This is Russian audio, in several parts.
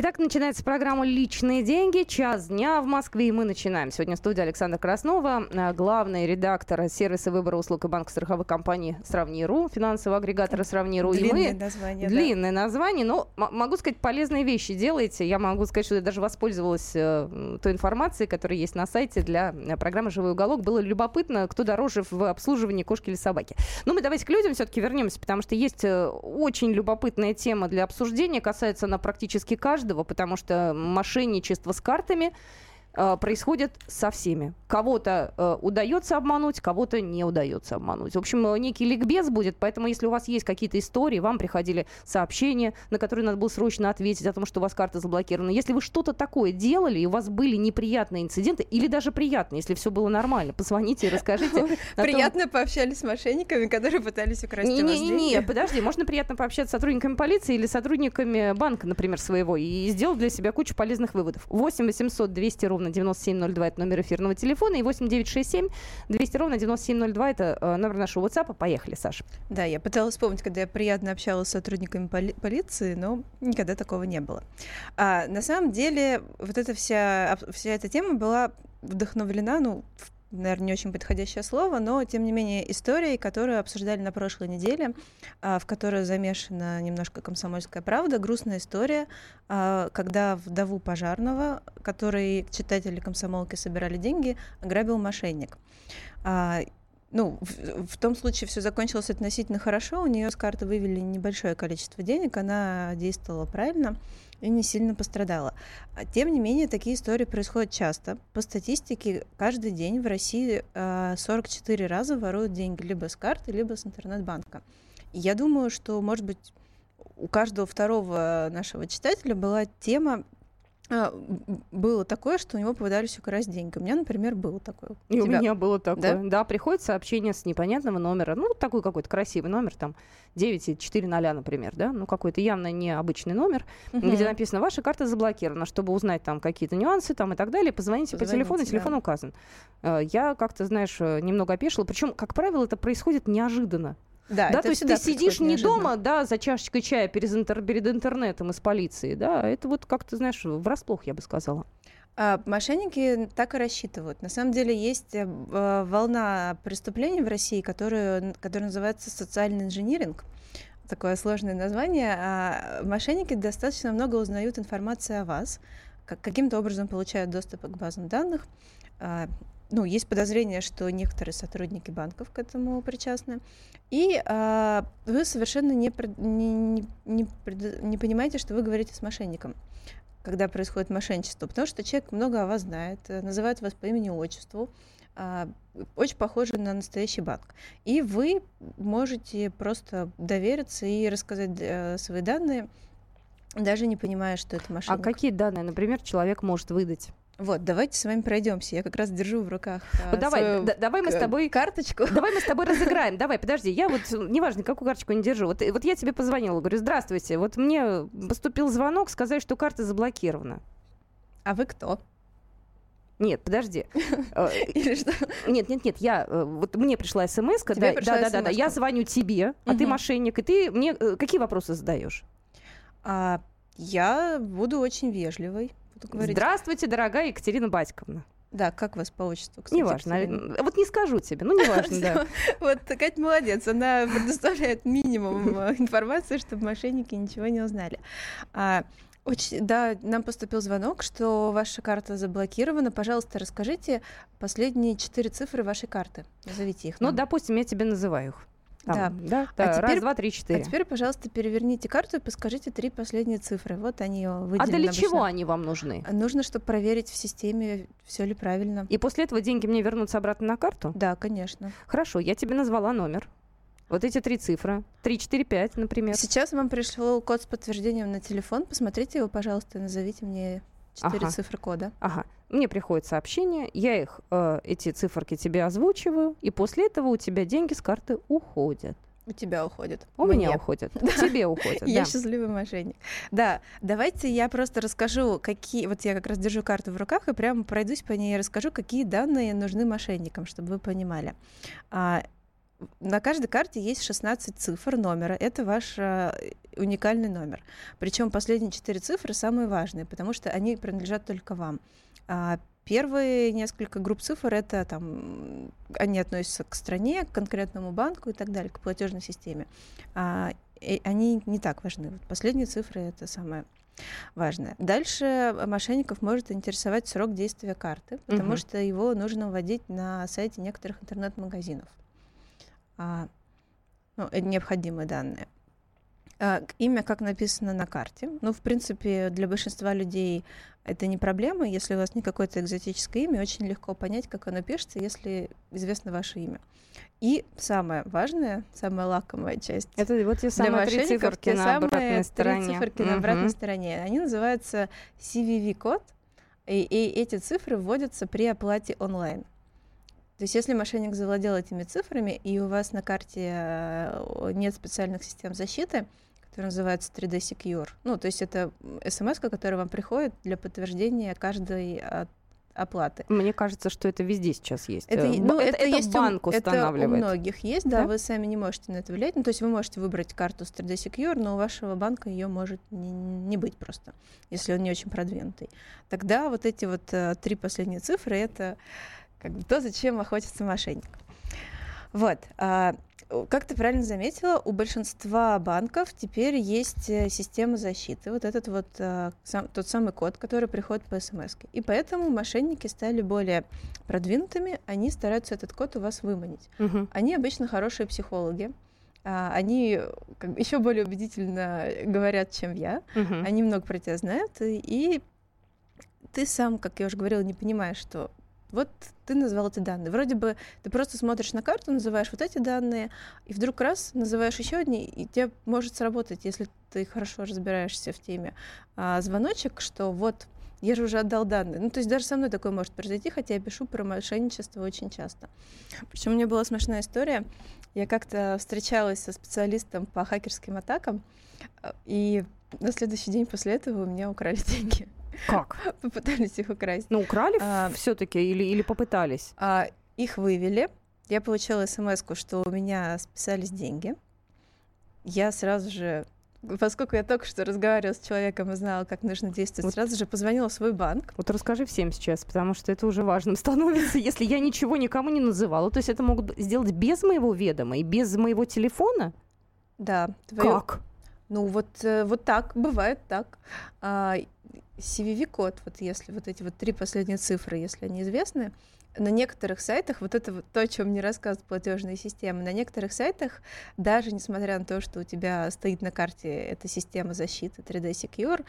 Итак, начинается программа «Личные деньги». Час дня в Москве, и мы начинаем. Сегодня в студии Александра Краснова, э, главный редактор сервиса выбора услуг и банк страховой компании «Сравни.ру», финансового агрегатора «Сравни.ру». Длинное и мы... название, Длинное да. название, но могу сказать, полезные вещи делаете. Я могу сказать, что я даже воспользовалась э, той информацией, которая есть на сайте для э, программы «Живой уголок». Было любопытно, кто дороже в обслуживании кошки или собаки. Но мы давайте к людям все-таки вернемся, потому что есть очень любопытная тема для обсуждения, касается она практически каждого каждого, потому что мошенничество с картами происходит со всеми. Кого-то э, удается обмануть, кого-то не удается обмануть. В общем, э, некий ликбез будет, поэтому если у вас есть какие-то истории, вам приходили сообщения, на которые надо было срочно ответить о том, что у вас карта заблокирована. Если вы что-то такое делали, и у вас были неприятные инциденты, или даже приятные, если все было нормально, позвоните и расскажите. Приятно пообщались с мошенниками, которые пытались украсть у вас деньги. Не-не-не, подожди, можно приятно пообщаться с сотрудниками полиции или сотрудниками банка, например, своего, и сделать для себя кучу полезных выводов. 8 800 200 ровно 9702 это номер эфирного телефона телефона и 8967 200 ровно 9702 это э, номер нашего WhatsApp. Поехали, Саша. Да, я пыталась вспомнить, когда я приятно общалась с сотрудниками поли- полиции, но никогда такого не было. А, на самом деле, вот эта вся, вся эта тема была вдохновлена, ну, в наверное, не очень подходящее слово, но, тем не менее, истории, которую обсуждали на прошлой неделе, а, в которой замешана немножко комсомольская правда, грустная история, а, когда вдову пожарного, который читатели комсомолки собирали деньги, ограбил мошенник. А, ну, в, в том случае все закончилось относительно хорошо, у нее с карты вывели небольшое количество денег, она действовала правильно и не сильно пострадала. А, тем не менее, такие истории происходят часто. По статистике, каждый день в России 44 а, раза воруют деньги либо с карты, либо с интернет-банка. Я думаю, что, может быть, у каждого второго нашего читателя была тема было такое, что у него попадались украсть деньги. У меня, например, было такое. И у, тебя... меня было такое. Да? да, приходит сообщение с непонятного номера. Ну, такой какой-то красивый номер, там 940, например, да, ну, какой-то явно необычный номер, угу. где написано, ваша карта заблокирована, чтобы узнать там какие-то нюансы там и так далее, позвоните, позвоните по телефону, телефон да. указан. Э, я как-то, знаешь, э, немного опешила. Причем, как правило, это происходит неожиданно. Да, да то есть ты сидишь не дома, да, за чашечкой чая перед, интер, перед интернетом из полиции, да, это вот как-то, знаешь, врасплох, я бы сказала. А, мошенники так и рассчитывают. На самом деле есть э, волна преступлений в России, которая, которая называется социальный инжиниринг. Такое сложное название. А мошенники достаточно много узнают информации о вас, как, каким-то образом получают доступ к базам данных. А, ну, есть подозрение, что некоторые сотрудники банков к этому причастны. И а, вы совершенно не, не, не, не понимаете, что вы говорите с мошенником, когда происходит мошенничество, потому что человек много о вас знает, э, называет вас по имени-отчеству, а, очень похоже на настоящий банк. И вы можете просто довериться и рассказать э, свои данные, даже не понимая, что это мошенник. А какие данные, например, человек может выдать? Вот, давайте с вами пройдемся. Я как раз держу в руках. А, вот давай, да, давай мы с тобой карточку. Давай мы с тобой разыграем. Давай, подожди, я вот неважно, какую карточку не держу. Вот, вот я тебе позвонила, говорю, здравствуйте. Вот мне поступил звонок, сказать, что карта заблокирована. А вы кто? Нет, подожди. Э, Или что? Нет, нет, нет, я э, вот мне пришла смс, да, да, да, да, да, я звоню тебе, а ты мошенник, и ты мне э, какие вопросы задаешь? А, я буду очень вежливой буду говорить. Здравствуйте, дорогая Екатерина Батьковна. Да, как вас по отчеству, кстати? Неважно. Вот не скажу тебе, ну неважно, да. Вот Катя молодец, она предоставляет минимум э, информации, чтобы мошенники ничего не узнали. А, очень, да, нам поступил звонок, что ваша карта заблокирована. Пожалуйста, расскажите последние четыре цифры вашей карты. Назовите их. Ну, нам. Ну, допустим, я тебе называю их. Там, да. да? А да. Теперь, Раз, два, три, четыре. А теперь, пожалуйста, переверните карту и подскажите три последние цифры. Вот они выделены. А для обычно. чего они вам нужны? Нужно, чтобы проверить в системе, все ли правильно. И после этого деньги мне вернутся обратно на карту? Да, конечно. Хорошо, я тебе назвала номер. Вот эти три цифры. 3, 4, 5, например. Сейчас вам пришел код с подтверждением на телефон. Посмотрите его, пожалуйста, и назовите мне четыре ага. цифры кода. Ага. Мне приходит сообщение, я их, э, эти циферки тебе озвучиваю, и после этого у тебя деньги с карты уходят. У тебя уходят. У Мне. меня уходят. Да. Тебе уходят. Я счастливый мошенник. Да, давайте я просто расскажу, какие... Вот я как раз держу карту в руках и прямо пройдусь по ней и расскажу, какие данные нужны мошенникам, чтобы вы понимали. А, на каждой карте есть 16 цифр номера. Это ваш э, уникальный номер. Причем последние 4 цифры самые важные, потому что они принадлежат только вам. А первые несколько групп цифр это там они относятся к стране, к конкретному банку и так далее, к платежной системе. А, они не так важны. Вот последние цифры это самое важное. Дальше мошенников может интересовать срок действия карты, потому угу. что его нужно вводить на сайте некоторых интернет-магазинов. А, ну, это необходимые данные. А, имя, как написано на карте. Ну, в принципе, для большинства людей это не проблема. Если у вас не какое-то экзотическое имя, очень легко понять, как оно пишется, если известно ваше имя. И самое важное, самая лакомая часть. Это вот те самые три циферки на обратной стороне. Три циферки угу. на обратной стороне. Они называются CVV-код, и, и эти цифры вводятся при оплате онлайн. То есть если мошенник завладел этими цифрами, и у вас на карте э, нет специальных систем защиты, который называется 3D Secure. Ну, то есть это смс, которая вам приходит для подтверждения каждой оплаты. Мне кажется, что это везде сейчас есть. Это, э, ну, это, это, это есть банк у, устанавливает. Это у многих есть, да, да, вы сами не можете на это влиять. Ну, то есть вы можете выбрать карту с 3D Secure, но у вашего банка ее может не, не быть просто, если он не очень продвинутый. Тогда вот эти вот uh, три последние цифры — это как бы то, зачем охотится мошенник. Вот. Uh, как ты правильно заметила, у большинства банков теперь есть э, система защиты. Вот этот вот э, сам, тот самый код, который приходит по смс. И поэтому мошенники стали более продвинутыми, они стараются этот код у вас выманить. Угу. Они обычно хорошие психологи. А, они как, еще более убедительно говорят, чем я. Угу. Они много про тебя знают. И ты сам, как я уже говорила, не понимаешь, что вот ты назвал эти данные. Вроде бы ты просто смотришь на карту, называешь вот эти данные, и вдруг раз называешь еще одни, и тебе может сработать, если ты хорошо разбираешься в теме, а, звоночек, что вот я же уже отдал данные. Ну, то есть даже со мной такое может произойти, хотя я пишу про мошенничество очень часто. Причем у меня была смешная история. Я как-то встречалась со специалистом по хакерским атакам, а, и на следующий день после этого у меня украли деньги. Как? Попытались их украсть. Ну, украли а, все-таки или, или попытались? А, их вывели. Я получила смс что у меня списались деньги. Я сразу же Поскольку я только что разговаривала с человеком и знала, как нужно действовать, вот. сразу же позвонила в свой банк. Вот расскажи всем сейчас, потому что это уже важным становится, если я ничего никому не называла. То есть это могут сделать без моего ведома и без моего телефона? Да. Твою... Как? Ну вот, э, вот так, бывает так. CVV-код, вот если вот эти вот три последние цифры, если они известны, на некоторых сайтах, вот это вот то, о чем мне рассказывают платежные системы, на некоторых сайтах, даже несмотря на то, что у тебя стоит на карте эта система защиты 3D Secure,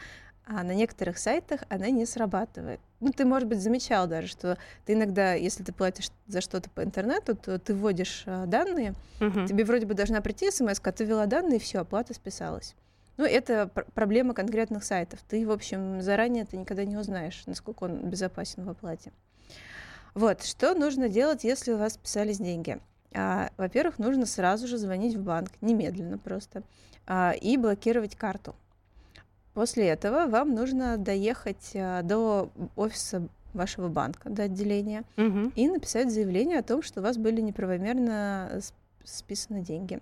а на некоторых сайтах она не срабатывает. Ну, ты, может быть, замечал даже, что ты иногда, если ты платишь за что-то по интернету, то ты вводишь а, данные, uh-huh. тебе вроде бы должна прийти смс, а ты ввела данные, и все, оплата списалась. Ну, это пр- проблема конкретных сайтов. Ты, в общем, заранее ты никогда не узнаешь, насколько он безопасен в оплате. Вот, что нужно делать, если у вас списались деньги? А, во-первых, нужно сразу же звонить в банк, немедленно просто, а, и блокировать карту. После этого вам нужно доехать а, до офиса вашего банка, до отделения, угу. и написать заявление о том, что у вас были неправомерно списаны деньги.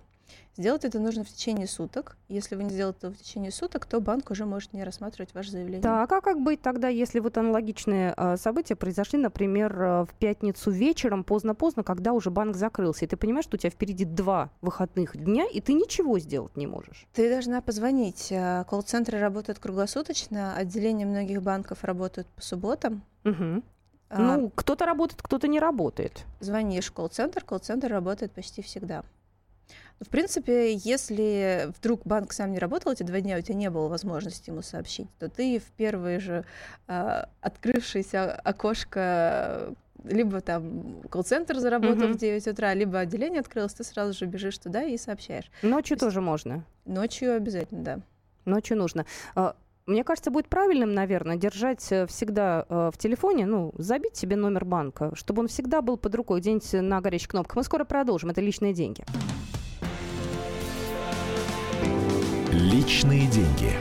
Сделать это нужно в течение суток. Если вы не сделаете это в течение суток, то банк уже может не рассматривать ваше заявление. Так, а как быть тогда, если вот аналогичные э, события произошли, например, э, в пятницу вечером, поздно-поздно, когда уже банк закрылся, и ты понимаешь, что у тебя впереди два выходных дня, и ты ничего сделать не можешь? Ты должна позвонить. Э, колл-центры работают круглосуточно, отделения многих банков работают по субботам. Угу. Ну, а, кто-то работает, кто-то не работает. Звонишь в колл-центр, колл-центр работает почти всегда. В принципе, если вдруг банк сам не работал эти два дня, у тебя не было возможности ему сообщить, то ты в первое же э, открывшееся окошко либо там колл-центр заработал uh-huh. в 9 утра, либо отделение открылось, ты сразу же бежишь туда и сообщаешь. Ночью То тоже можно? Ночью обязательно, да. Ночью нужно. А, мне кажется, будет правильным, наверное, держать э, всегда э, в телефоне, ну, забить себе номер банка, чтобы он всегда был под рукой, где-нибудь на горячих кнопках. Мы скоро продолжим. Это личные деньги. Личные деньги.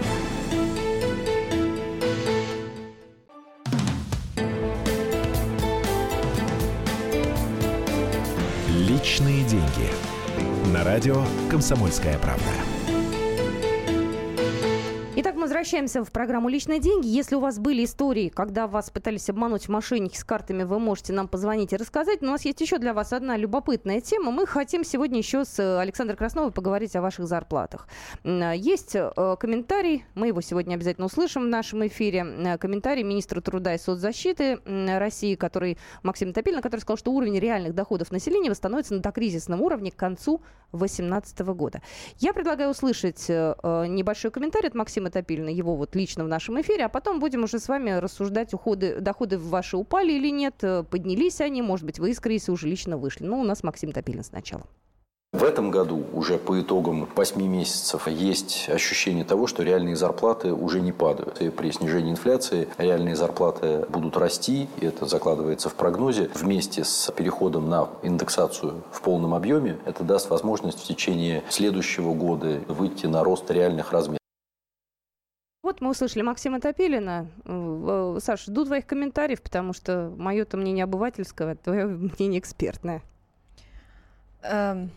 Личные деньги. На радио «Комсомольская правда». Возвращаемся в программу «Личные деньги». Если у вас были истории, когда вас пытались обмануть мошенники с картами, вы можете нам позвонить и рассказать. Но у нас есть еще для вас одна любопытная тема. Мы хотим сегодня еще с Александрой Красновой поговорить о ваших зарплатах. Есть э, комментарий, мы его сегодня обязательно услышим в нашем эфире. Э, комментарий министра труда и соцзащиты России, который Максим Топилин, который сказал, что уровень реальных доходов населения восстановится на докризисном уровне к концу 2018 года. Я предлагаю услышать э, небольшой комментарий от Максима Максима Топилина, его вот лично в нашем эфире, а потом будем уже с вами рассуждать, уходы, доходы ваши упали или нет, э, поднялись они, может быть, вы из кризиса уже лично вышли. Но у нас Максим Топилин сначала. В этом году уже по итогам 8 месяцев есть ощущение того, что реальные зарплаты уже не падают. И при снижении инфляции реальные зарплаты будут расти, и это закладывается в прогнозе. Вместе с переходом на индексацию в полном объеме это даст возможность в течение следующего года выйти на рост реальных размеров. Вот мы услышали Максима Топилина. Э, Саша, жду твоих комментариев, потому что мое-то мнение обывательское, а твое мнение экспертное. Эм,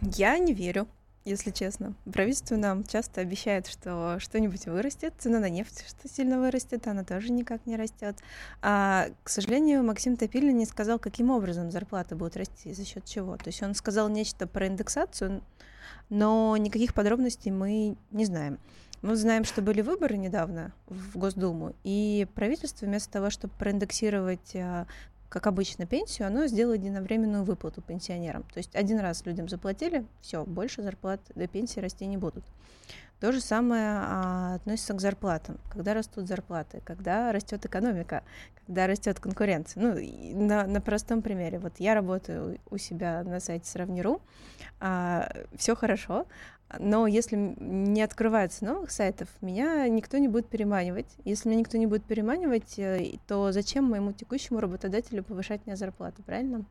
я не верю, если честно. Правительство нам часто обещает, что что-нибудь вырастет, цена на нефть что сильно вырастет, она тоже никак не растет. А, к сожалению, Максим Топилин не сказал, каким образом зарплаты будут расти, за счет чего. То есть он сказал нечто про индексацию, но никаких подробностей мы не знаем. Мы знаем, что были выборы недавно в Госдуму, и правительство вместо того, чтобы проиндексировать а, как обычно, пенсию, оно сделало единовременную выплату пенсионерам. То есть один раз людям заплатили, все, больше зарплат до пенсии расти не будут. То же самое а, относится к зарплатам. Когда растут зарплаты, когда растет экономика, когда растет конкуренция. Ну, на, на простом примере. Вот я работаю у себя на сайте Сравниру, а, все хорошо, но если не открывается новых сайтов, меня никто не будет переманивать. Если меня никто не будет переманивать, э, то зачем моему текущему работодателю повышать мне зарплату, правильно?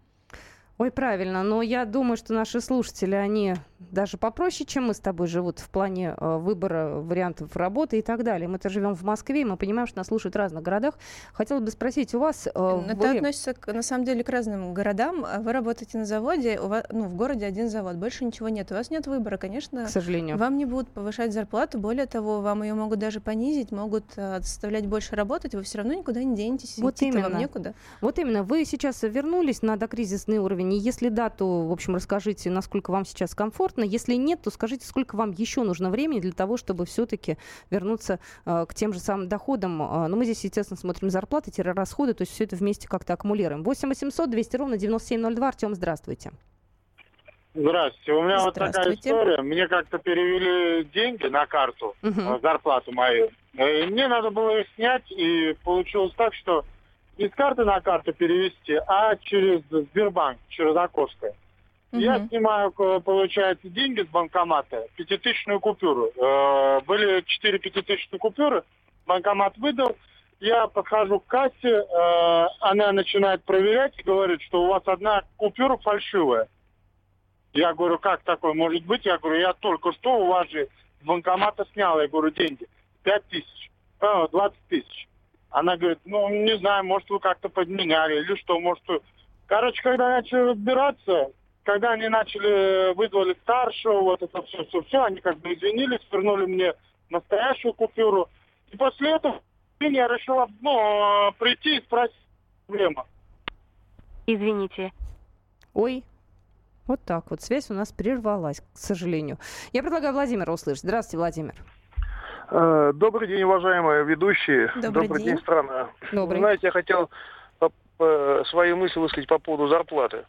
Ой, правильно, но я думаю, что наши слушатели, они даже попроще, чем мы с тобой живут в плане э, выбора вариантов работы и так далее. Мы-то живем в Москве, и мы понимаем, что нас слушают в разных городах. Хотела бы спросить у вас... Э, Это вы... относится, к, на самом деле, к разным городам. Вы работаете на заводе, у вас, ну, в городе один завод, больше ничего нет. У вас нет выбора, конечно. К сожалению. Вам не будут повышать зарплату, более того, вам ее могут даже понизить, могут э, заставлять больше работать, вы все равно никуда не денетесь, вот именно. вам некуда. Вот именно. Вы сейчас вернулись на докризисный уровень, и если да, то, в общем, расскажите, насколько вам сейчас комфортно. Если нет, то скажите, сколько вам еще нужно времени для того, чтобы все-таки вернуться э, к тем же самым доходам. Э, ну, мы здесь, естественно, смотрим зарплаты, расходы, то есть все это вместе как-то аккумулируем. 8 800 200 ровно 9702. Артем, здравствуйте. Здравствуйте. У меня вот такая история. Мне как-то перевели деньги на карту, угу. зарплату мою. И мне надо было их снять, и получилось так, что с карты на карту перевести, а через Сбербанк, через окошко. Угу. Я снимаю, получается, деньги с банкомата, пятитысячную купюру. Э, были четыре пятитысячные купюры, банкомат выдал. Я подхожу к кассе, э, она начинает проверять и говорит, что у вас одна купюра фальшивая. Я говорю, как такое может быть? Я говорю, я только что у вас же с банкомата снял, я говорю, деньги. Пять тысяч, э, двадцать тысяч. Она говорит, ну, не знаю, может, вы как-то подменяли или что, может... Короче, когда начали разбираться, когда они начали, вызвали старшего, вот это все, все, все, они как бы извинились, вернули мне настоящую купюру. И после этого я решила, ну, прийти и спросить проблема. Извините. Ой, вот так вот. Связь у нас прервалась, к сожалению. Я предлагаю Владимира услышать. Здравствуйте, Владимир. Э, добрый день, уважаемые ведущие. Добрый, Добрый день. день, страна. Добрый. Знаете, я хотел свою мысль высказать по поводу зарплаты.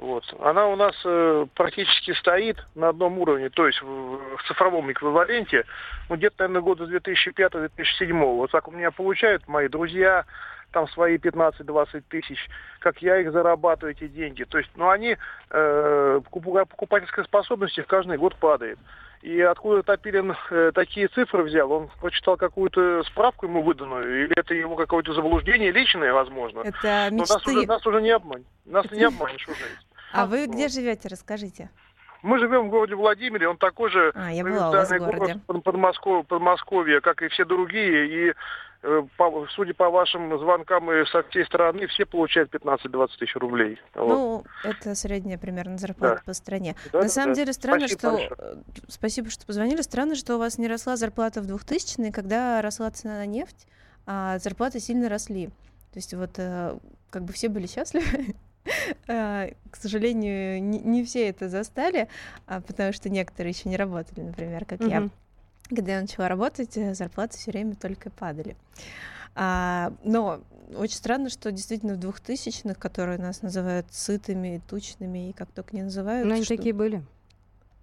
Вот. Она у нас э, практически стоит на одном уровне, то есть в, в цифровом эквиваленте, ну, где-то, наверное, года 2005-2007. Вот так у меня получают мои друзья, там свои 15-20 тысяч, как я их зарабатываю, эти деньги. То есть, ну, они, э, покупательская способность их каждый год падает. И откуда Топилин э, такие цифры взял? Он прочитал какую-то справку ему выданную? Или это его какое-то заблуждение личное, возможно? Это мечты. Но нас уже, нас уже не обманешь. Нас не обманешь уже. А вы где живете, расскажите? Мы живем в городе Владимире, он такой же а, я была у вас в городе. Под, Подмосковье, Подмосковье, как и все другие. И Э, по, судя по вашим звонкам и со всей стороны, все получают 15-20 тысяч рублей. Ну, вот. это средняя примерно зарплата да. по стране. Да, На самом да. деле странно, Спасибо что... Большое. Э, спасибо, что позвонили. Странно, что у вас не росла зарплата в 2000-е, когда росла цена на нефть, а зарплаты сильно росли. То есть вот э, как бы все были счастливы, к сожалению, не, все это застали, а потому что некоторые еще не работали, например, как я. Когда я начала работать, э, зарплаты все время только падали. А, но очень странно, что действительно в двухтысячных, которые нас называют сытыми, тучными и как только не называют. Ну, они что... такие были.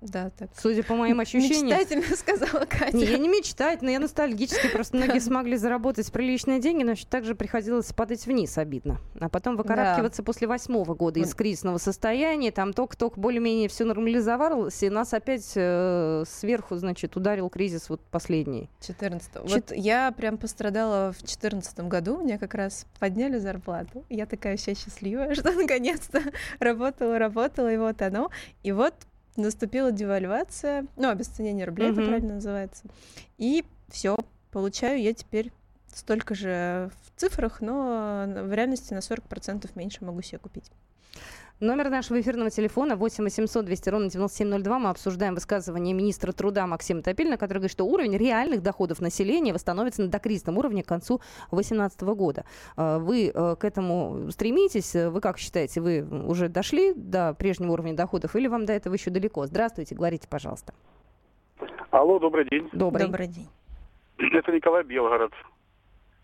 Да, так. Судя по моим ощущениям. Мечтательно сказала Катя. Не, я не мечтательно, я ностальгически. Просто многие смогли заработать приличные деньги, но также приходилось падать вниз, обидно. А потом выкарабкиваться после восьмого года из кризисного состояния. Там только-только более-менее все нормализовалось, и нас опять э, сверху, значит, ударил кризис вот последний. 14 Чет... Вот я прям пострадала в 2014 году, мне как раз подняли зарплату. Я такая вся счастливая, что наконец-то работала, работала, и вот оно. И вот наступила девальвация, ну, обесценение рубля, mm-hmm. это правильно называется. И все, получаю я теперь столько же в цифрах, но в реальности на 40% меньше могу себе купить. Номер нашего эфирного телефона 8 800 200 ровно 9702. Мы обсуждаем высказывание министра труда Максима Топилина, который говорит, что уровень реальных доходов населения восстановится на докризисном уровне к концу 2018 года. А, вы э, к этому стремитесь? Вы как считаете, вы уже дошли до прежнего уровня доходов или вам до этого еще далеко? Здравствуйте, говорите, пожалуйста. Алло, добрый день. Добрый. Добрый день. Это Николай Белгород.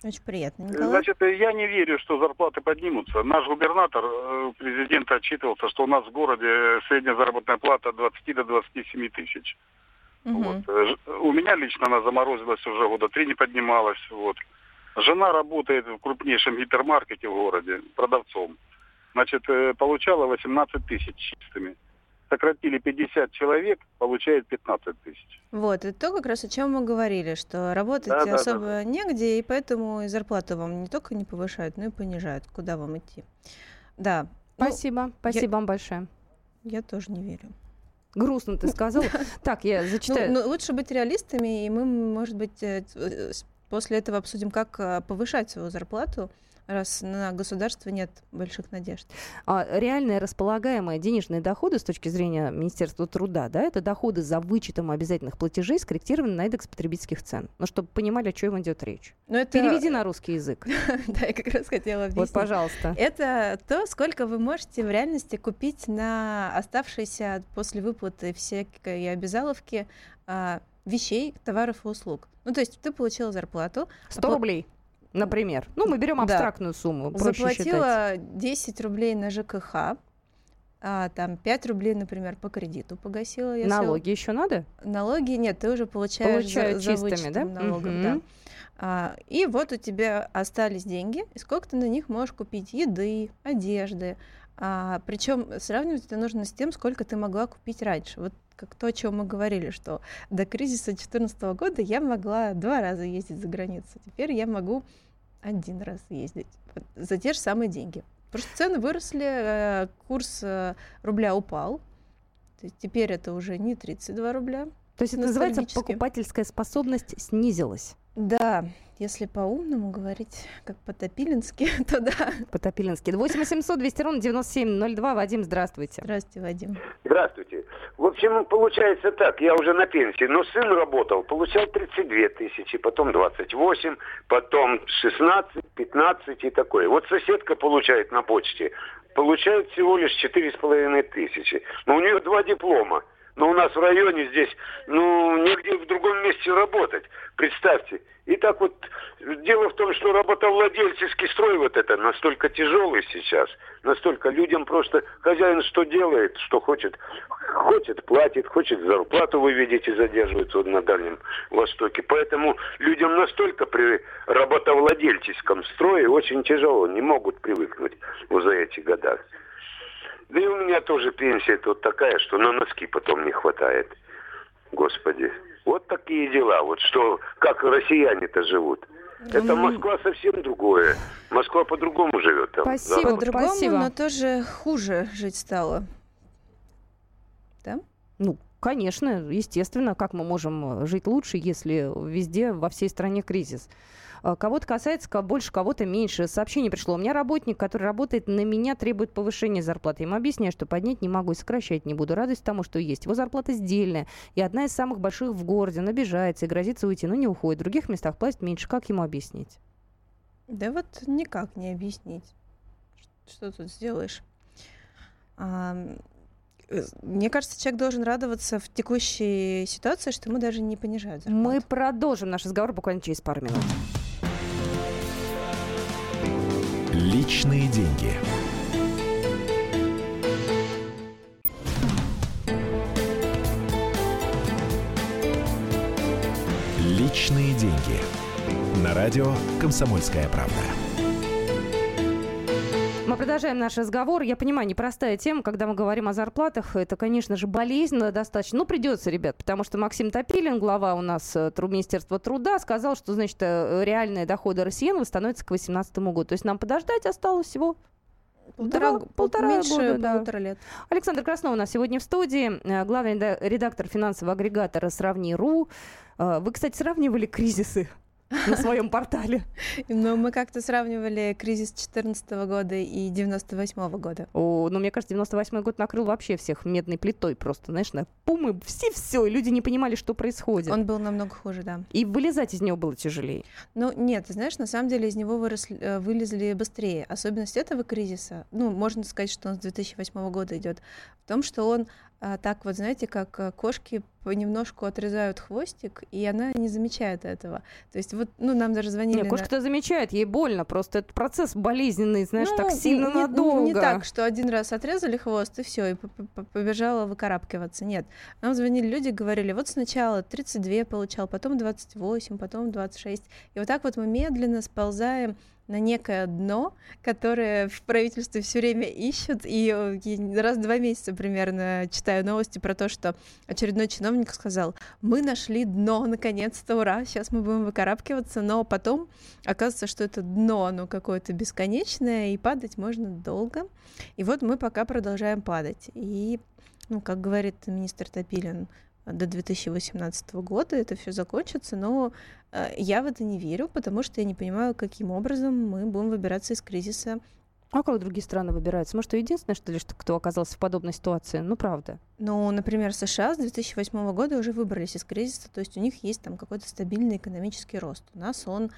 Очень приятно, Николай. Значит, я не верю, что зарплаты поднимутся. Наш губернатор, э, президент отчитывался, что у нас в городе средняя заработная плата от 20 до 27 тысяч. Угу. Вот. Э, у меня лично она заморозилась уже года три, не поднималась. Вот. Жена работает в крупнейшем гипермаркете в городе продавцом. Значит, э, получала 18 тысяч чистыми сократили 50 человек, получает 15 тысяч. Вот, это то, как раз о чем мы говорили, что работать да, особо да, да. негде, и поэтому и зарплату вам не только не повышают, но и понижают. Куда вам идти? Да. Ну, спасибо, ну, спасибо я, вам большое. Я тоже не верю. Грустно ты сказала. Так, я зачитаю. Ну, лучше быть реалистами, и мы, может быть, э, э, после этого обсудим, как э, повышать свою зарплату раз на государство нет больших надежд. А реальные располагаемые денежные доходы с точки зрения Министерства труда, да, это доходы за вычетом обязательных платежей, скорректированы на индекс потребительских цен. Ну, чтобы понимали, о чем идет речь. Но это... Переведи на русский язык. Да, я как раз хотела объяснить. Вот, пожалуйста. Это то, сколько вы можете в реальности купить на оставшиеся после выплаты всякой обязаловки а, вещей, товаров и услуг. Ну, то есть ты получила зарплату. 100 а рублей. Например. Ну, мы берем абстрактную да. сумму. Заплатила считать. 10 рублей на ЖКХ, а, там 5 рублей, например, по кредиту погасила. Если... Налоги еще надо? Налоги нет, ты уже получаешь Получаю за, чистыми, да? налогов, угу. да. А, и вот у тебя остались деньги, и сколько ты на них можешь купить еды, одежды. А, причем сравнивать это нужно с тем, сколько ты могла купить раньше. Вот как то, о чем мы говорили, что до кризиса 2014 года я могла два раза ездить за границу. Теперь я могу один раз ездить за те же самые деньги. Просто цены выросли, э, курс э, рубля упал. То есть теперь это уже не 32 рубля. То есть это называется покупательская способность снизилась. Да, если по-умному говорить, как по-топилински, то да. По-топилински. 8 800 200 ровно 9702. Вадим, здравствуйте. Здравствуйте, Вадим. Здравствуйте. В общем, получается так, я уже на пенсии, но сын работал, получал 32 тысячи, потом 28, потом 16, 15 и такое. Вот соседка получает на почте, получает всего лишь 4,5 тысячи. Но у нее два диплома. Но у нас в районе здесь, ну, негде в другом месте работать. Представьте. И так вот, дело в том, что работовладельческий строй вот это настолько тяжелый сейчас, настолько людям просто хозяин что делает, что хочет, хочет платит, хочет зарплату, вы видите, задерживается вот на Дальнем Востоке. Поэтому людям настолько при работовладельческом строе очень тяжело, не могут привыкнуть вот за эти года. Да и у меня тоже пенсия тут такая, что на носки потом не хватает. Господи. Вот такие дела. Вот что, как россияне-то живут. Это Москва совсем другое. Москва по-другому живет. Там, спасибо, да? по-другому, спасибо. но тоже хуже жить стало. Да? Ну, конечно, естественно, как мы можем жить лучше, если везде, во всей стране кризис. А, кого-то касается больше, кого-то меньше. Сообщение пришло. У меня работник, который работает на меня, требует повышения зарплаты. Ему объясняю, что поднять не могу, сокращать не буду. Радость тому, что есть. Его зарплата сдельная и одна из самых больших в городе. Он обижается и грозится уйти, но не уходит. В других местах платит меньше. Как ему объяснить? Да вот никак не объяснить. Что тут сделаешь? А, мне кажется, человек должен радоваться в текущей ситуации, что ему даже не понижают зарплату. Мы продолжим наш разговор буквально через пару минут. Личные деньги. Личные деньги. На радио «Комсомольская правда». Мы продолжаем наш разговор. Я понимаю, непростая тема, когда мы говорим о зарплатах. Это, конечно же, болезненно достаточно. Ну, придется, ребят, потому что Максим Топилин, глава у нас э, Министерства труда, сказал, что, значит, э, реальные доходы россиян восстановятся к 2018 году. То есть нам подождать осталось всего Полтора, Два, полтора меньше года, да. полутора лет. Александр Краснов у нас сегодня в студии, э, главный редактор финансового агрегатора «Сравни.ру». Вы, кстати, сравнивали кризисы на своем портале. Но мы как-то сравнивали кризис 14 года и 98 года. О, ну, мне кажется, 98 год накрыл вообще всех медной плитой просто, знаешь, на пумы, все все, и люди не понимали, что происходит. Он был намного хуже, да. И вылезать из него было тяжелее. Ну, нет, ты знаешь, на самом деле из него выросли, э, вылезли быстрее. Особенность этого кризиса, ну, можно сказать, что он с 2008 года идет, в том, что он так вот, знаете, как э, кошки понемножку отрезают хвостик, и она не замечает этого. То есть вот, ну, нам даже звонили... Нет, кошка-то на... замечает, ей больно, просто этот процесс болезненный, знаешь, ну, так сильно не, надолго. Ну, не так, что один раз отрезали хвост, и все, и побежала выкарабкиваться. Нет. Нам звонили люди, говорили, вот сначала 32 получал, потом 28, потом 26. И вот так вот мы медленно сползаем на некое дно, которое в правительстве все время ищут. И раз в два месяца примерно читаю новости про то, что очередной чиновник сказал, мы нашли дно, наконец-то, ура, сейчас мы будем выкарабкиваться, но потом оказывается, что это дно, оно какое-то бесконечное, и падать можно долго. И вот мы пока продолжаем падать. И, ну, как говорит министр Топилин, до 2018 года это все закончится, но э, я в это не верю, потому что я не понимаю, каким образом мы будем выбираться из кризиса. А как другие страны выбираются? Может, единственное, что ли, что кто оказался в подобной ситуации? Ну, правда. Ну, например, США с 2008 года уже выбрались из кризиса, то есть у них есть там какой-то стабильный экономический рост. У нас он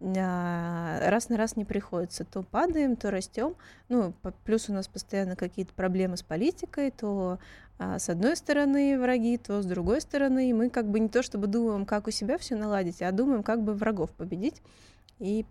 раз на раз не приходится. То падаем, то растем. Ну, плюс у нас постоянно какие-то проблемы с политикой, то а, с одной стороны враги, то с другой стороны мы как бы не то чтобы думаем, как у себя все наладить, а думаем, как бы врагов победить. И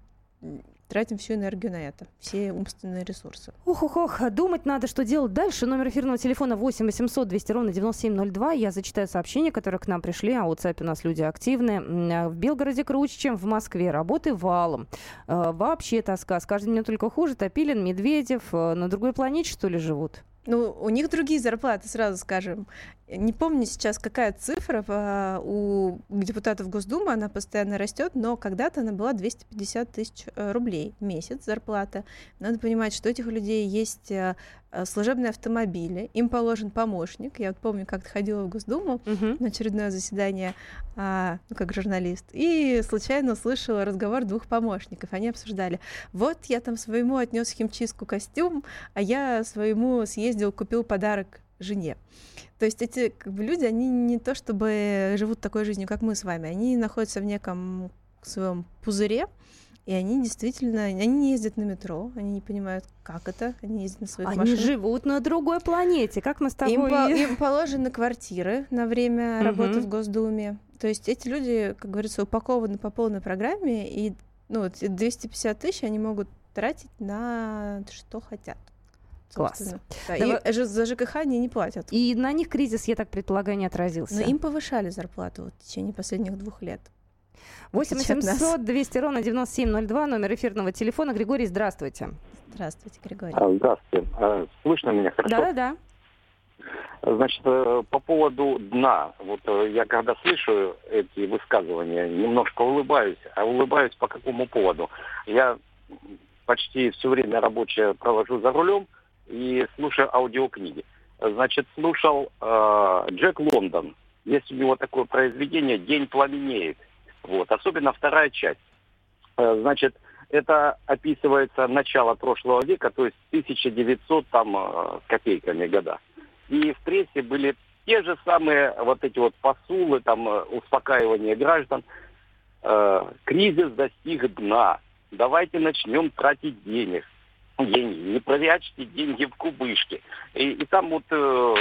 тратим всю энергию на это, все умственные ресурсы. Ох, ох, ох, думать надо, что делать дальше. Номер эфирного телефона 8 800 200 ровно 9702. Я зачитаю сообщения, которые к нам пришли, а вот WhatsApp у нас люди активные. В Белгороде круче, чем в Москве. Работы валом. Э, вообще тоска. С каждым днем только хуже. Топилин, Медведев. Э, на другой планете, что ли, живут? Ну, у них другие зарплаты, сразу скажем. Не помню сейчас, какая цифра а, у депутатов Госдумы, она постоянно растет, но когда-то она была 250 тысяч э, рублей в месяц зарплата. Надо понимать, что у этих людей есть э, э, служебные автомобили, им положен помощник. Я вот помню, как-то ходила в Госдуму uh-huh. на очередное заседание, а, ну, как журналист, и случайно услышала разговор двух помощников. Они обсуждали, вот я там своему отнес химчистку костюм, а я своему съездил, купил подарок жене. То есть эти как бы, люди, они не то чтобы живут такой жизнью, как мы с вами, они находятся в неком своем пузыре, и они действительно, они не ездят на метро, они не понимают, как это, они ездят на своих они машинах. Они живут на другой планете, как мы с тобой... Им, по, им положены квартиры на время работы в Госдуме. То есть эти люди, как говорится, упакованы по полной программе, и ну, 250 тысяч они могут тратить на что хотят. Класс. Да, Давай... И за ЖКХ они не платят. И на них кризис, я так предполагаю, не отразился. Но им повышали зарплату вот, в течение последних двух лет. 8 800 200 ровно 9702, номер эфирного телефона. Григорий, здравствуйте. Здравствуйте, Григорий. А, здравствуйте. А, слышно меня хорошо? Да-да-да. Значит, э, по поводу дна. Вот э, я когда слышу эти высказывания, немножко улыбаюсь. А улыбаюсь по какому поводу? Я почти все время рабочее провожу за рулем, и слушаю аудиокниги. Значит, слушал э, Джек Лондон. Есть у него такое произведение «День пламенеет». Вот, особенно вторая часть. Э, значит, это описывается начало прошлого века, то есть 1900 там э, с копейками года. И в прессе были те же самые вот эти вот посулы, там, э, успокаивание граждан. Кризис достиг дна. Давайте начнем тратить денег. Деньги. Не прячьте деньги в кубышке. И, и там вот э,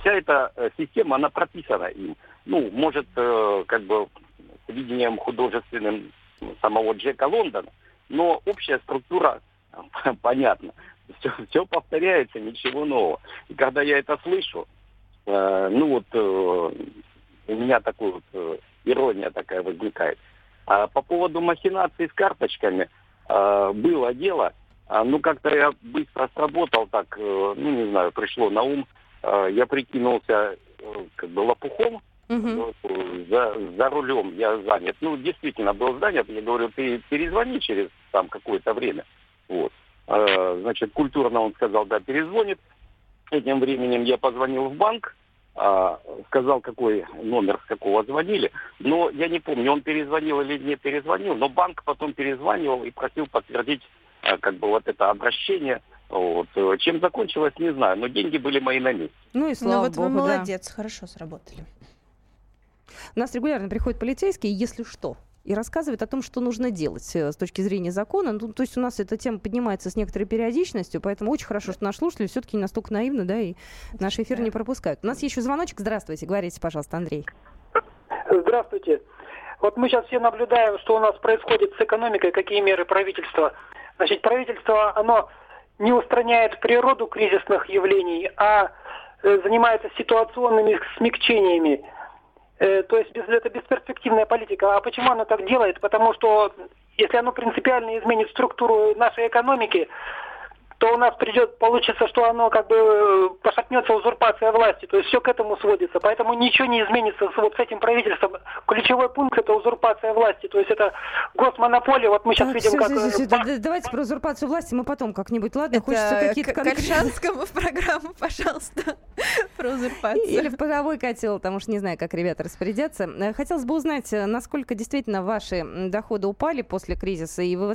вся эта система, она прописана им. Ну, может, э, как бы с видением художественным самого Джека Лондона, но общая структура понятна. Все, все повторяется, ничего нового. И когда я это слышу, э, ну вот э, у меня такая вот э, ирония такая возникает. А по поводу махинаций с карточками э, было дело, э, ну как-то я быстро сработал так, э, ну не знаю, пришло на ум, э, я прикинулся э, как бы лопухом, Угу. За, за рулем я занят. Ну, действительно, был занят. Я говорю, ты перезвони через там какое-то время. Вот. А, значит, культурно он сказал, да, перезвонит. Этим временем я позвонил в банк, а, сказал, какой номер, с какого звонили. Но я не помню, он перезвонил или не перезвонил, но банк потом перезванивал и просил подтвердить а, как бы вот это обращение. Вот. Чем закончилось, не знаю, но деньги были мои на месте. Ну и слава ну, вот богу, вы молодец, да. хорошо сработали. У нас регулярно приходят полицейские, если что, и рассказывает о том, что нужно делать э, с точки зрения закона. Ну, то есть у нас эта тема поднимается с некоторой периодичностью, поэтому очень хорошо, что наши слушатели все-таки не настолько наивны, да, и наш эфир не пропускают. У нас еще звоночек. Здравствуйте, говорите, пожалуйста, Андрей. Здравствуйте. Вот мы сейчас все наблюдаем, что у нас происходит с экономикой, какие меры правительства. Значит, правительство, оно не устраняет природу кризисных явлений, а э, занимается ситуационными смягчениями. Э, то есть это бесперспективная политика. А почему она так делает? Потому что если оно принципиально изменит структуру нашей экономики, то у нас придет, получится, что оно как бы э, пошатнется узурпация власти. То есть все к этому сводится. Поэтому ничего не изменится с, вот с этим правительством. Ключевой пункт это узурпация власти. То есть это госмонополия. Вот мы сейчас так, видим, все, как... Все, все, все. Давайте про узурпацию власти мы потом как-нибудь. Ладно, это хочется какие-то конкретные... в программу, пожалуйста, про узурпацию. Или в паровой котел, потому что не знаю, как ребята распорядятся. Э, хотелось бы узнать, э, насколько действительно ваши доходы упали после кризиса. И вы...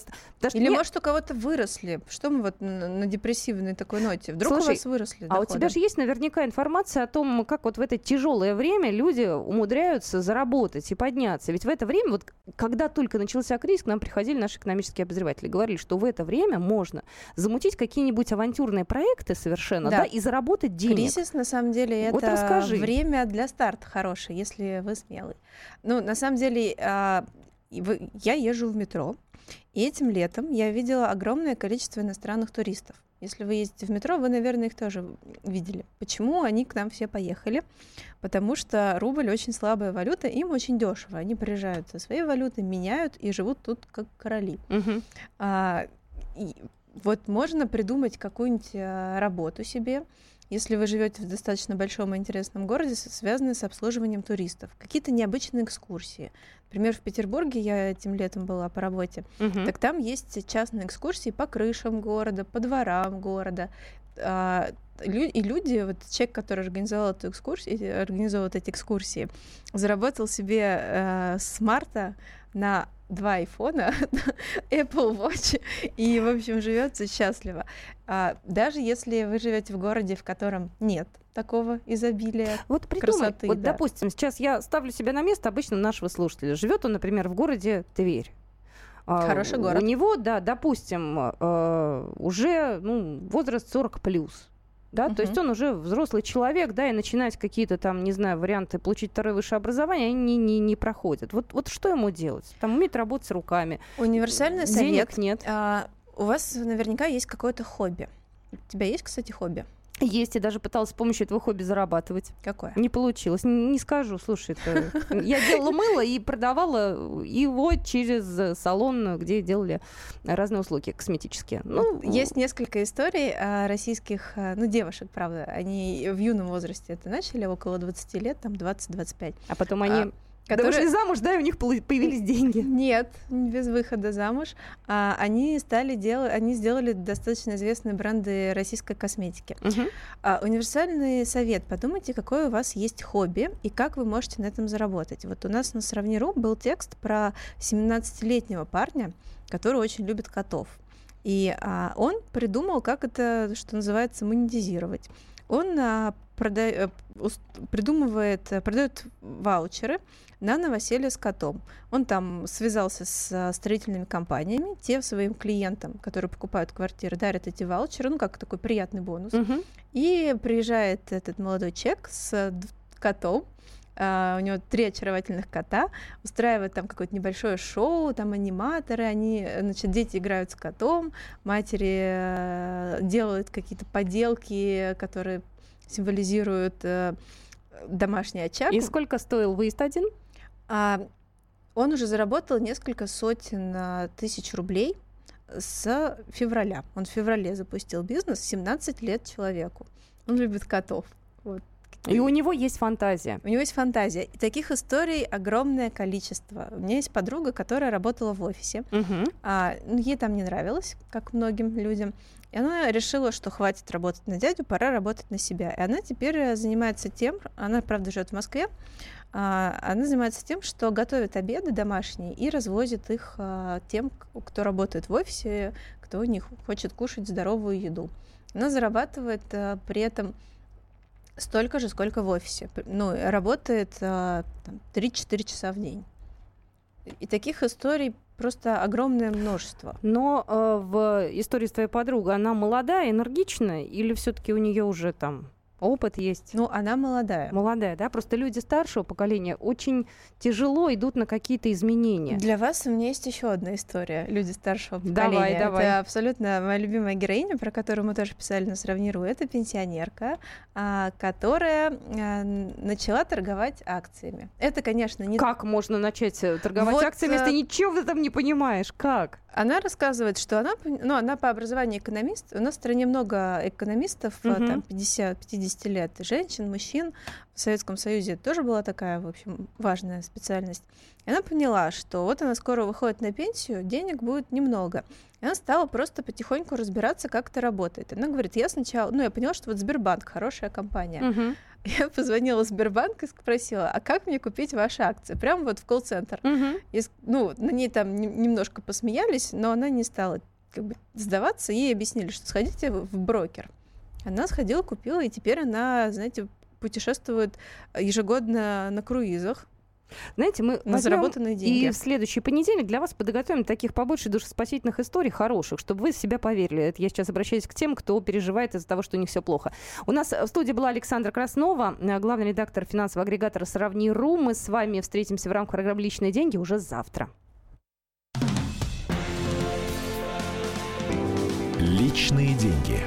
Или, нет... может, у кого-то выросли. Что мы вот на депрессивной такой ноте. Вдруг Слушай, у вас выросли доходы? А у тебя же есть наверняка информация о том, как вот в это тяжелое время люди умудряются заработать и подняться. Ведь в это время, вот когда только начался кризис, к нам приходили наши экономические обозреватели, говорили, что в это время можно замутить какие-нибудь авантюрные проекты совершенно, да, да и заработать денег. Кризис, на самом деле, это вот расскажи. время для старта хорошее, если вы смелый. Ну, на самом деле, а, я езжу в метро, и этим летом я видела огромное количество иностранных туристов. Если вы ездите в метро, вы, наверное, их тоже видели. Почему они к нам все поехали? Потому что рубль очень слабая валюта, им очень дешево. Они приезжают со своей валюты, меняют и живут тут как короли. Угу. А, и вот можно придумать какую-нибудь а, работу себе, если вы живете в достаточно большом и интересном городе, связанные с обслуживанием туристов. Какие-то необычные экскурсии. Например, в Петербурге я этим летом была по работе. Угу. Так там есть частные экскурсии по крышам города, по дворам города. А, и люди, вот человек, который организовал эту экскурсию, организовал вот эти экскурсии, заработал себе э, с марта на два айфона, Apple Watch, и, в общем, живется счастливо. А, даже если вы живете в городе, в котором нет такого изобилия вот придумай, красоты. Вот, да. допустим, сейчас я ставлю себя на место обычно нашего слушателя. Живет он, например, в городе Тверь. А, Хороший город. У него, да, допустим, э, уже ну, возраст 40 плюс да, uh-huh. то есть он уже взрослый человек, да, и начинать какие-то там, не знаю, варианты получить второе высшее образование, они не, не, не проходят. Вот, вот что ему делать? Там уметь работать руками. Универсальный Денег совет. нет. А, у вас наверняка есть какое-то хобби. У тебя есть, кстати, хобби? Есть, я даже пыталась с помощью этого хобби зарабатывать. Какое? Не получилось. Не, не скажу, слушай, это... я делала мыло и продавала его через салон, где делали разные услуги косметические. Ну, есть несколько историй российских, а, ну, девушек, правда, они в юном возрасте это начали, около 20 лет, там 20-25. А потом они а, которые... Да вышли замуж, да, и у них появились деньги. Нет, без выхода замуж. А, они стали делать, они сделали достаточно известные бренды российской косметики. Угу. А, универсальный совет. Подумайте, какое у вас есть хобби и как вы можете на этом заработать. Вот у нас на Сравниру был текст про 17-летнего парня, который очень любит котов. И а, он придумал, как это, что называется, монетизировать. Он а, прода... Э, придумывает, э, продает ваучеры на новоселье с котом. Он там связался с строительными компаниями, те своим клиентам, которые покупают квартиры, дарят эти ваучеры, ну как такой приятный бонус. Угу. И приезжает этот молодой человек с котом, Uh, у него три очаровательных кота, устраивает там какое-то небольшое шоу, там аниматоры, они, значит, дети играют с котом, матери делают какие-то поделки, которые символизируют uh, домашний очаг. И сколько стоил выезд один? А, он уже заработал несколько сотен а, тысяч рублей с февраля. Он в феврале запустил бизнес, 17 лет человеку. Он любит котов. И у него есть фантазия. У него есть фантазия. И таких историй огромное количество. У меня есть подруга, которая работала в офисе. Угу. А, ну, ей там не нравилось, как многим людям. И она решила, что хватит работать на дядю, пора работать на себя. И она теперь занимается тем, она, правда, живет в Москве, а, она занимается тем, что готовит обеды домашние и развозит их а, тем, кто работает в офисе, кто них хочет кушать здоровую еду. Она зарабатывает а, при этом столько же, сколько в офисе. Ну, работает там, 3-4 часа в день. И таких историй просто огромное множество. Но э, в истории с твоей подругой она молодая, энергичная, или все-таки у нее уже там опыт есть. Ну, она молодая. Молодая, да? Просто люди старшего поколения очень тяжело идут на какие-то изменения. Для вас у меня есть еще одна история. Люди старшего поколения. Давай, давай. Это абсолютно моя любимая героиня, про которую мы тоже писали на сравниру. Это пенсионерка, а, которая а, начала торговать акциями. Это, конечно, не... Как можно начать э, торговать вот, акциями, если ты э, ничего в этом не понимаешь? Как? Она рассказывает, что она, ну, она по образованию экономист. У нас в стране много экономистов, угу. там 50-50 лет, женщин, мужчин. В Советском Союзе тоже была такая, в общем, важная специальность. И она поняла, что вот она скоро выходит на пенсию, денег будет немного. И она стала просто потихоньку разбираться, как это работает. Она говорит, я сначала, ну, я поняла, что вот Сбербанк хорошая компания. Угу. Я позвонила в Сбербанк и спросила, а как мне купить ваши акции? Прямо вот в колл-центр. И, ну, на ней там немножко посмеялись, но она не стала как бы сдаваться. Ей объяснили, что сходите в брокер. Она сходила, купила, и теперь она, знаете, путешествует ежегодно на круизах. Знаете, мы на заработанные деньги. И в следующий понедельник для вас подготовим таких побольше душеспасительных историй хороших, чтобы вы в себя поверили. Это я сейчас обращаюсь к тем, кто переживает из-за того, что у них все плохо. У нас в студии была Александра Краснова, э, главный редактор финансового агрегатора «Сравни.ру». Мы с вами встретимся в рамках программы «Личные деньги» уже завтра. Личные деньги.